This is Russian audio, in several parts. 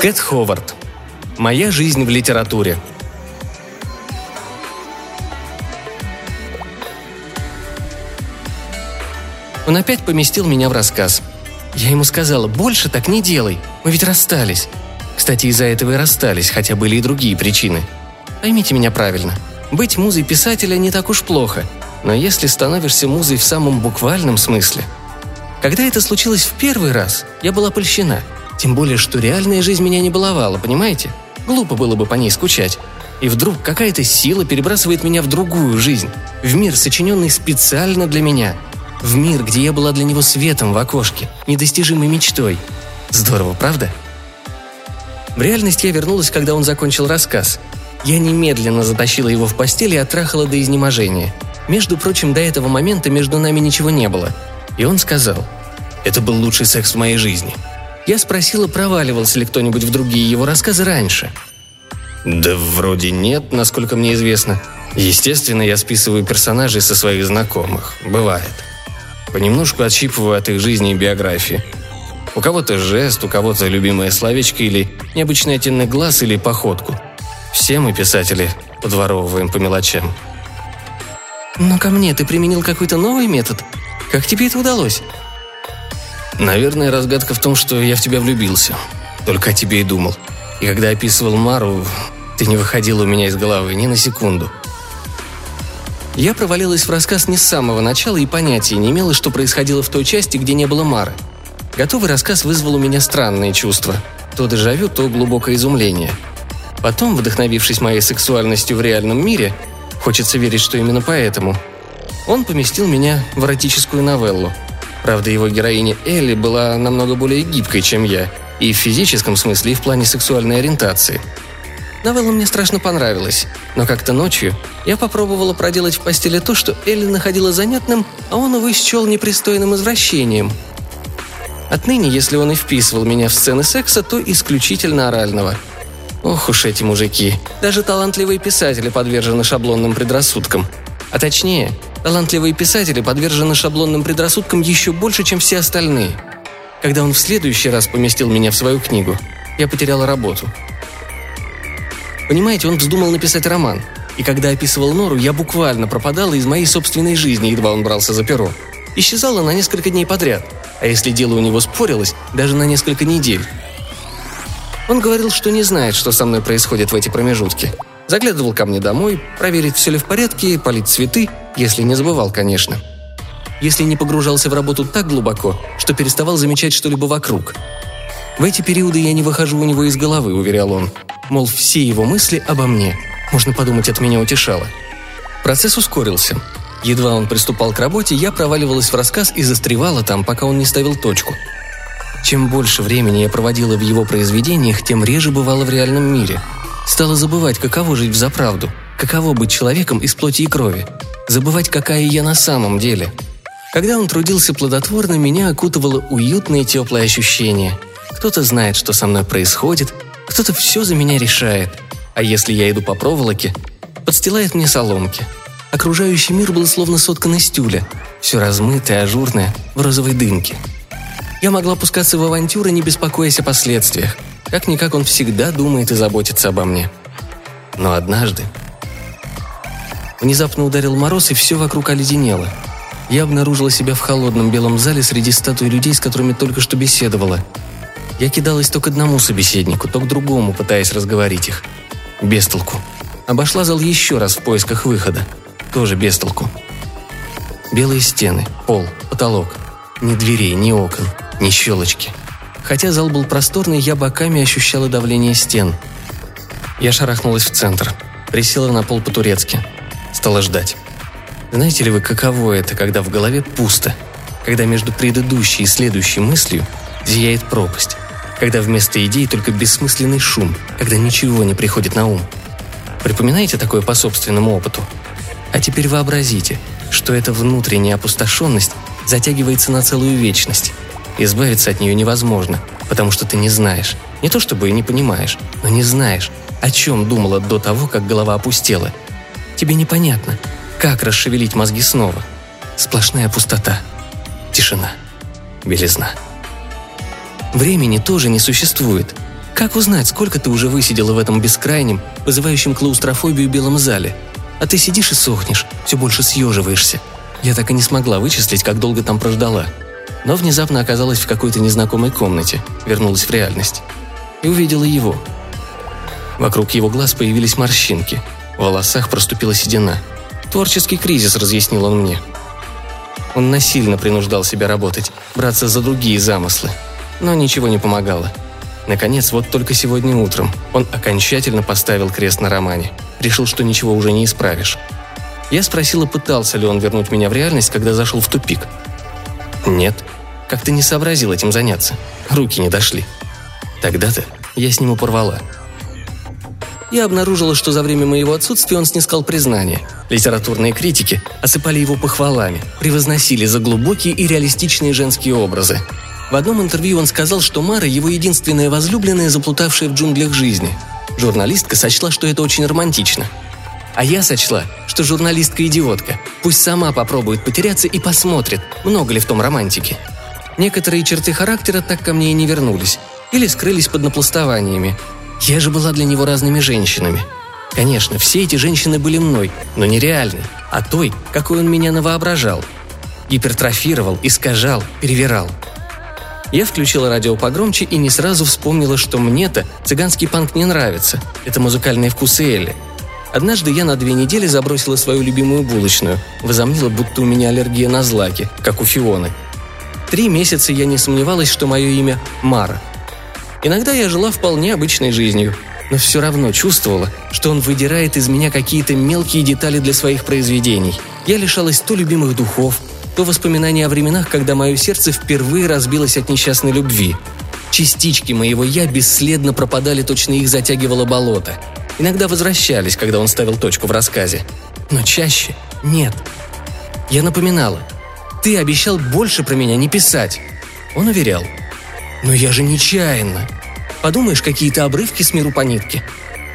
Кэт Ховард. Моя жизнь в литературе. Он опять поместил меня в рассказ. Я ему сказала, больше так не делай, мы ведь расстались. Кстати, из-за этого и расстались, хотя были и другие причины. Поймите меня правильно. Быть музой писателя не так уж плохо, но если становишься музой в самом буквальном смысле. Когда это случилось в первый раз, я была польщена. Тем более, что реальная жизнь меня не баловала, понимаете? Глупо было бы по ней скучать. И вдруг какая-то сила перебрасывает меня в другую жизнь, в мир, сочиненный специально для меня – в мир, где я была для него светом в окошке, недостижимой мечтой. Здорово, правда? В реальность я вернулась, когда он закончил рассказ. Я немедленно затащила его в постель и оттрахала до изнеможения. Между прочим, до этого момента между нами ничего не было. И он сказал, «Это был лучший секс в моей жизни». Я спросила, проваливался ли кто-нибудь в другие его рассказы раньше. «Да вроде нет, насколько мне известно. Естественно, я списываю персонажей со своих знакомых. Бывает. Понемножку отщипываю от их жизни и биографии. У кого-то жест, у кого-то любимое словечко или необычный оттенок глаз или походку. Все мы, писатели, подворовываем по мелочам. Но ко мне ты применил какой-то новый метод. Как тебе это удалось? Наверное, разгадка в том, что я в тебя влюбился. Только о тебе и думал. И когда описывал Мару, ты не выходила у меня из головы ни на секунду. Я провалилась в рассказ не с самого начала и понятия не имела, что происходило в той части, где не было Мары. Готовый рассказ вызвал у меня странные чувства. То дежавю, то глубокое изумление. Потом, вдохновившись моей сексуальностью в реальном мире, хочется верить, что именно поэтому, он поместил меня в эротическую новеллу. Правда, его героиня Элли была намного более гибкой, чем я, и в физическом смысле, и в плане сексуальной ориентации – Новелла мне страшно понравилась, но как-то ночью я попробовала проделать в постели то, что Элли находила занятным, а он, увы, счел непристойным извращением. Отныне, если он и вписывал меня в сцены секса, то исключительно орального. Ох уж эти мужики. Даже талантливые писатели подвержены шаблонным предрассудкам. А точнее, талантливые писатели подвержены шаблонным предрассудкам еще больше, чем все остальные. Когда он в следующий раз поместил меня в свою книгу, я потеряла работу – Понимаете, он вздумал написать роман. И когда описывал Нору, я буквально пропадала из моей собственной жизни, едва он брался за перо. Исчезала на несколько дней подряд. А если дело у него спорилось, даже на несколько недель. Он говорил, что не знает, что со мной происходит в эти промежутки. Заглядывал ко мне домой, проверить, все ли в порядке, полить цветы, если не забывал, конечно. Если не погружался в работу так глубоко, что переставал замечать что-либо вокруг. В эти периоды я не выхожу у него из головы, уверял он. Мол, все его мысли обо мне. Можно подумать, от меня утешало. Процесс ускорился. Едва он приступал к работе, я проваливалась в рассказ и застревала там, пока он не ставил точку. Чем больше времени я проводила в его произведениях, тем реже бывала в реальном мире. Стала забывать, каково жить в заправду, каково быть человеком из плоти и крови, забывать, какая я на самом деле. Когда он трудился плодотворно, меня окутывало уютное теплое ощущение. Кто-то знает, что со мной происходит, кто-то все за меня решает. А если я иду по проволоке, подстилает мне соломки. Окружающий мир был словно соткан из тюля. Все размытое, ажурное, в розовой дымке. Я могла пускаться в авантюры, не беспокоясь о последствиях. Как-никак он всегда думает и заботится обо мне. Но однажды... Внезапно ударил мороз, и все вокруг оледенело. Я обнаружила себя в холодном белом зале среди статуй людей, с которыми только что беседовала – я кидалась то к одному собеседнику, то к другому, пытаясь разговорить их. Без толку. Обошла зал еще раз в поисках выхода. Тоже без толку. Белые стены, пол, потолок. Ни дверей, ни окон, ни щелочки. Хотя зал был просторный, я боками ощущала давление стен. Я шарахнулась в центр. Присела на пол по-турецки. Стала ждать. Знаете ли вы, каково это, когда в голове пусто? Когда между предыдущей и следующей мыслью зияет пропасть? когда вместо идей только бессмысленный шум, когда ничего не приходит на ум. Припоминаете такое по собственному опыту? А теперь вообразите, что эта внутренняя опустошенность затягивается на целую вечность. Избавиться от нее невозможно, потому что ты не знаешь. Не то чтобы и не понимаешь, но не знаешь, о чем думала до того, как голова опустела. Тебе непонятно, как расшевелить мозги снова. Сплошная пустота. Тишина. Белизна. Времени тоже не существует. Как узнать, сколько ты уже высидела в этом бескрайнем, вызывающем клаустрофобию белом зале? А ты сидишь и сохнешь, все больше съеживаешься. Я так и не смогла вычислить, как долго там прождала. Но внезапно оказалась в какой-то незнакомой комнате, вернулась в реальность. И увидела его. Вокруг его глаз появились морщинки. В волосах проступила седина. Творческий кризис, разъяснил он мне. Он насильно принуждал себя работать, браться за другие замыслы. Но ничего не помогало. Наконец, вот только сегодня утром он окончательно поставил крест на романе. Решил, что ничего уже не исправишь. Я спросила, пытался ли он вернуть меня в реальность, когда зашел в тупик. Нет, как-то не сообразил этим заняться. Руки не дошли. Тогда-то я с ним порвала. Я обнаружила, что за время моего отсутствия он снискал признание. Литературные критики осыпали его похвалами, превозносили за глубокие и реалистичные женские образы. В одном интервью он сказал, что Мара – его единственная возлюбленная, заплутавшая в джунглях жизни. Журналистка сочла, что это очень романтично. А я сочла, что журналистка идиотка. Пусть сама попробует потеряться и посмотрит, много ли в том романтики. Некоторые черты характера так ко мне и не вернулись. Или скрылись под напластованиями. Я же была для него разными женщинами. Конечно, все эти женщины были мной, но не реальной, а той, какой он меня навоображал. Гипертрофировал, искажал, перевирал. Я включила радио погромче и не сразу вспомнила, что мне-то цыганский панк не нравится. Это музыкальные вкусы Элли. Однажды я на две недели забросила свою любимую булочную, возомнила, будто у меня аллергия на злаки, как у Фионы. Три месяца я не сомневалась, что мое имя Мара – Иногда я жила вполне обычной жизнью, но все равно чувствовала, что он выдирает из меня какие-то мелкие детали для своих произведений. Я лишалась то любимых духов, то воспоминаний о временах, когда мое сердце впервые разбилось от несчастной любви. Частички моего «я» бесследно пропадали, точно их затягивало болото. Иногда возвращались, когда он ставил точку в рассказе. Но чаще нет. Я напоминала. «Ты обещал больше про меня не писать». Он уверял. «Но я же нечаянно. Подумаешь, какие-то обрывки с миру по нитке.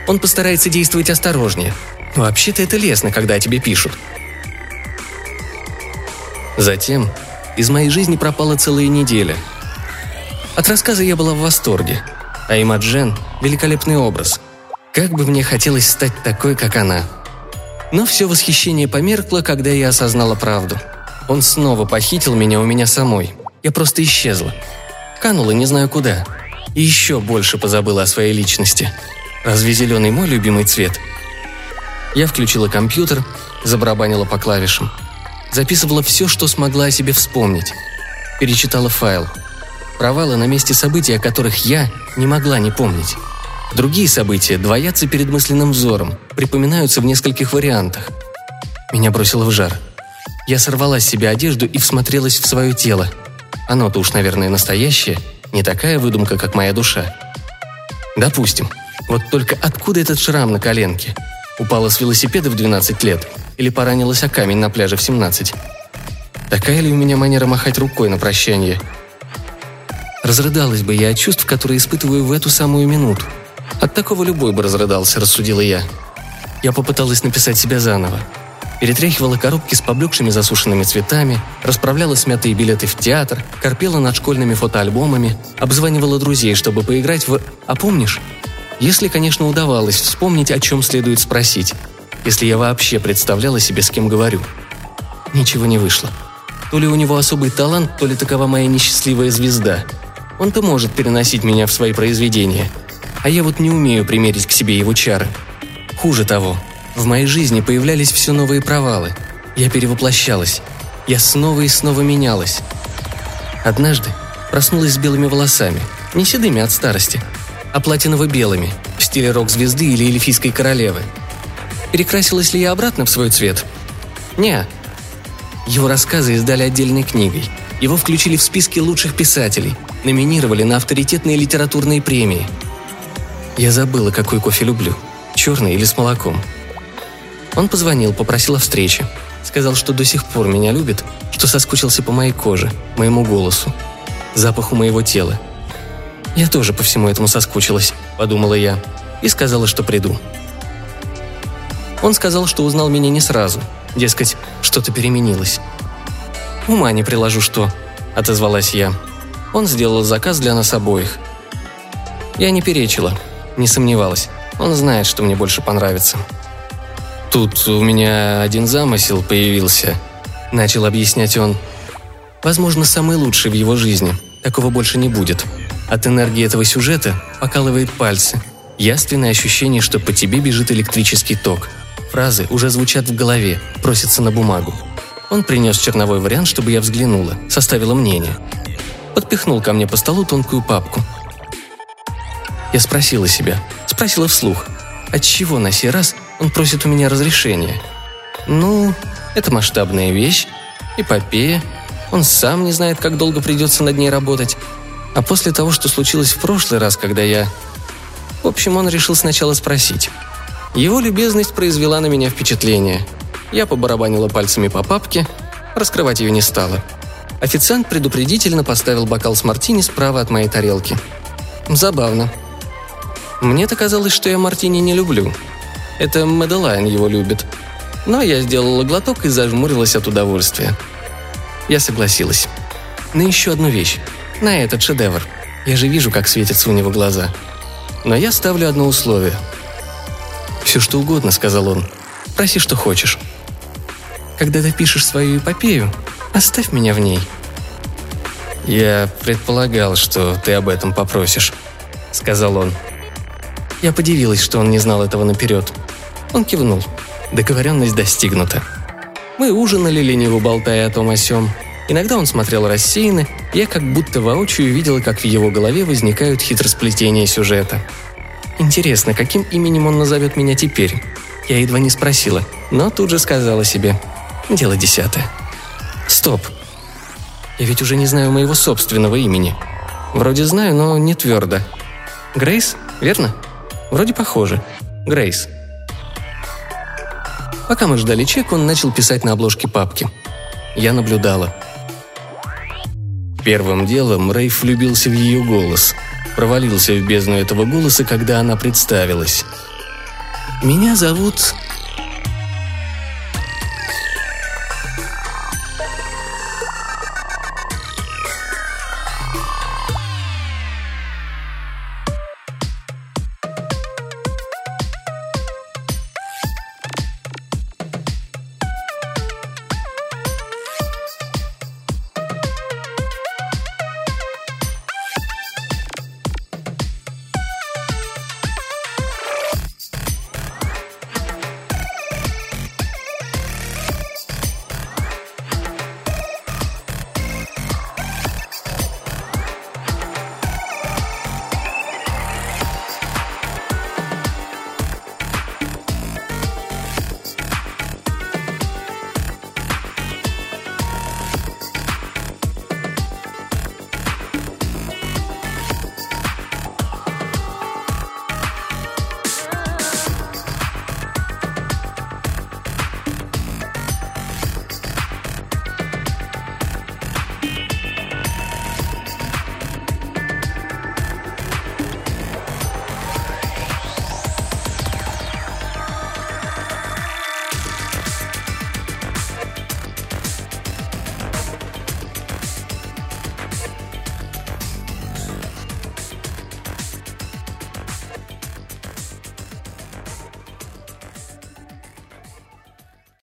Он постарается действовать осторожнее. Вообще-то это лестно, когда тебе пишут. Затем из моей жизни пропала целая неделя. От рассказа я была в восторге, а Имаджен – великолепный образ. Как бы мне хотелось стать такой, как она. Но все восхищение померкло, когда я осознала правду. Он снова похитил меня у меня самой. Я просто исчезла. Канула не знаю куда – и еще больше позабыла о своей личности. Разве зеленый мой любимый цвет? Я включила компьютер, забарабанила по клавишам. Записывала все, что смогла о себе вспомнить. Перечитала файл. Провалы на месте событий, о которых я не могла не помнить. Другие события двоятся перед мысленным взором, припоминаются в нескольких вариантах. Меня бросило в жар. Я сорвала с себя одежду и всмотрелась в свое тело. Оно-то уж, наверное, настоящее – не такая выдумка, как моя душа. Допустим. Вот только откуда этот шрам на коленке? Упала с велосипеда в 12 лет? Или поранилась о камень на пляже в 17? Такая ли у меня манера махать рукой на прощание? Разрыдалась бы я от чувств, которые испытываю в эту самую минуту. От такого любой бы разрыдался, рассудила я. Я попыталась написать себя заново перетряхивала коробки с поблекшими засушенными цветами, расправляла смятые билеты в театр, корпела над школьными фотоальбомами, обзванивала друзей, чтобы поиграть в «А помнишь?». Если, конечно, удавалось вспомнить, о чем следует спросить. Если я вообще представляла себе, с кем говорю. Ничего не вышло. То ли у него особый талант, то ли такова моя несчастливая звезда. Он-то может переносить меня в свои произведения. А я вот не умею примерить к себе его чары. Хуже того, в моей жизни появлялись все новые провалы. Я перевоплощалась. Я снова и снова менялась. Однажды проснулась с белыми волосами, не седыми от старости, а платиново-белыми, в стиле рок-звезды или эльфийской королевы. Перекрасилась ли я обратно в свой цвет? Не. Его рассказы издали отдельной книгой. Его включили в списки лучших писателей, номинировали на авторитетные литературные премии. Я забыла, какой кофе люблю. Черный или с молоком. Он позвонил, попросил о встрече. Сказал, что до сих пор меня любит, что соскучился по моей коже, моему голосу, запаху моего тела. Я тоже по всему этому соскучилась, подумала я, и сказала, что приду. Он сказал, что узнал меня не сразу, дескать, что-то переменилось. «Ума не приложу, что», — отозвалась я. Он сделал заказ для нас обоих. Я не перечила, не сомневалась. Он знает, что мне больше понравится. «Тут у меня один замысел появился», — начал объяснять он. «Возможно, самый лучший в его жизни. Такого больше не будет. От энергии этого сюжета покалывает пальцы. Яственное ощущение, что по тебе бежит электрический ток. Фразы уже звучат в голове, просятся на бумагу. Он принес черновой вариант, чтобы я взглянула, составила мнение. Подпихнул ко мне по столу тонкую папку. Я спросила себя, спросила вслух, от чего на сей раз он просит у меня разрешения. Ну, это масштабная вещь, эпопея, он сам не знает, как долго придется над ней работать. А после того, что случилось в прошлый раз, когда я... В общем, он решил сначала спросить. Его любезность произвела на меня впечатление. Я побарабанила пальцами по папке, раскрывать ее не стала. Официант предупредительно поставил бокал с мартини справа от моей тарелки. Забавно. Мне-то казалось, что я мартини не люблю. Это Мэдалайн его любит. Но я сделала глоток и зажмурилась от удовольствия. Я согласилась. На еще одну вещь. На этот шедевр. Я же вижу, как светятся у него глаза. Но я ставлю одно условие. «Все что угодно», — сказал он. «Проси, что хочешь. Когда ты пишешь свою эпопею, оставь меня в ней». «Я предполагал, что ты об этом попросишь», — сказал он. Я подивилась, что он не знал этого наперед. Он кивнул. Договоренность достигнута. Мы ужинали, лениво болтая о том о сём. Иногда он смотрел рассеянно, я как будто воочию видела, как в его голове возникают хитросплетения сюжета. Интересно, каким именем он назовет меня теперь? Я едва не спросила, но тут же сказала себе. Дело десятое. Стоп. Я ведь уже не знаю моего собственного имени. Вроде знаю, но не твердо. Грейс, верно? Вроде похоже. Грейс. Пока мы ждали чек, он начал писать на обложке папки. Я наблюдала. Первым делом Рейф влюбился в ее голос. Провалился в бездну этого голоса, когда она представилась. «Меня зовут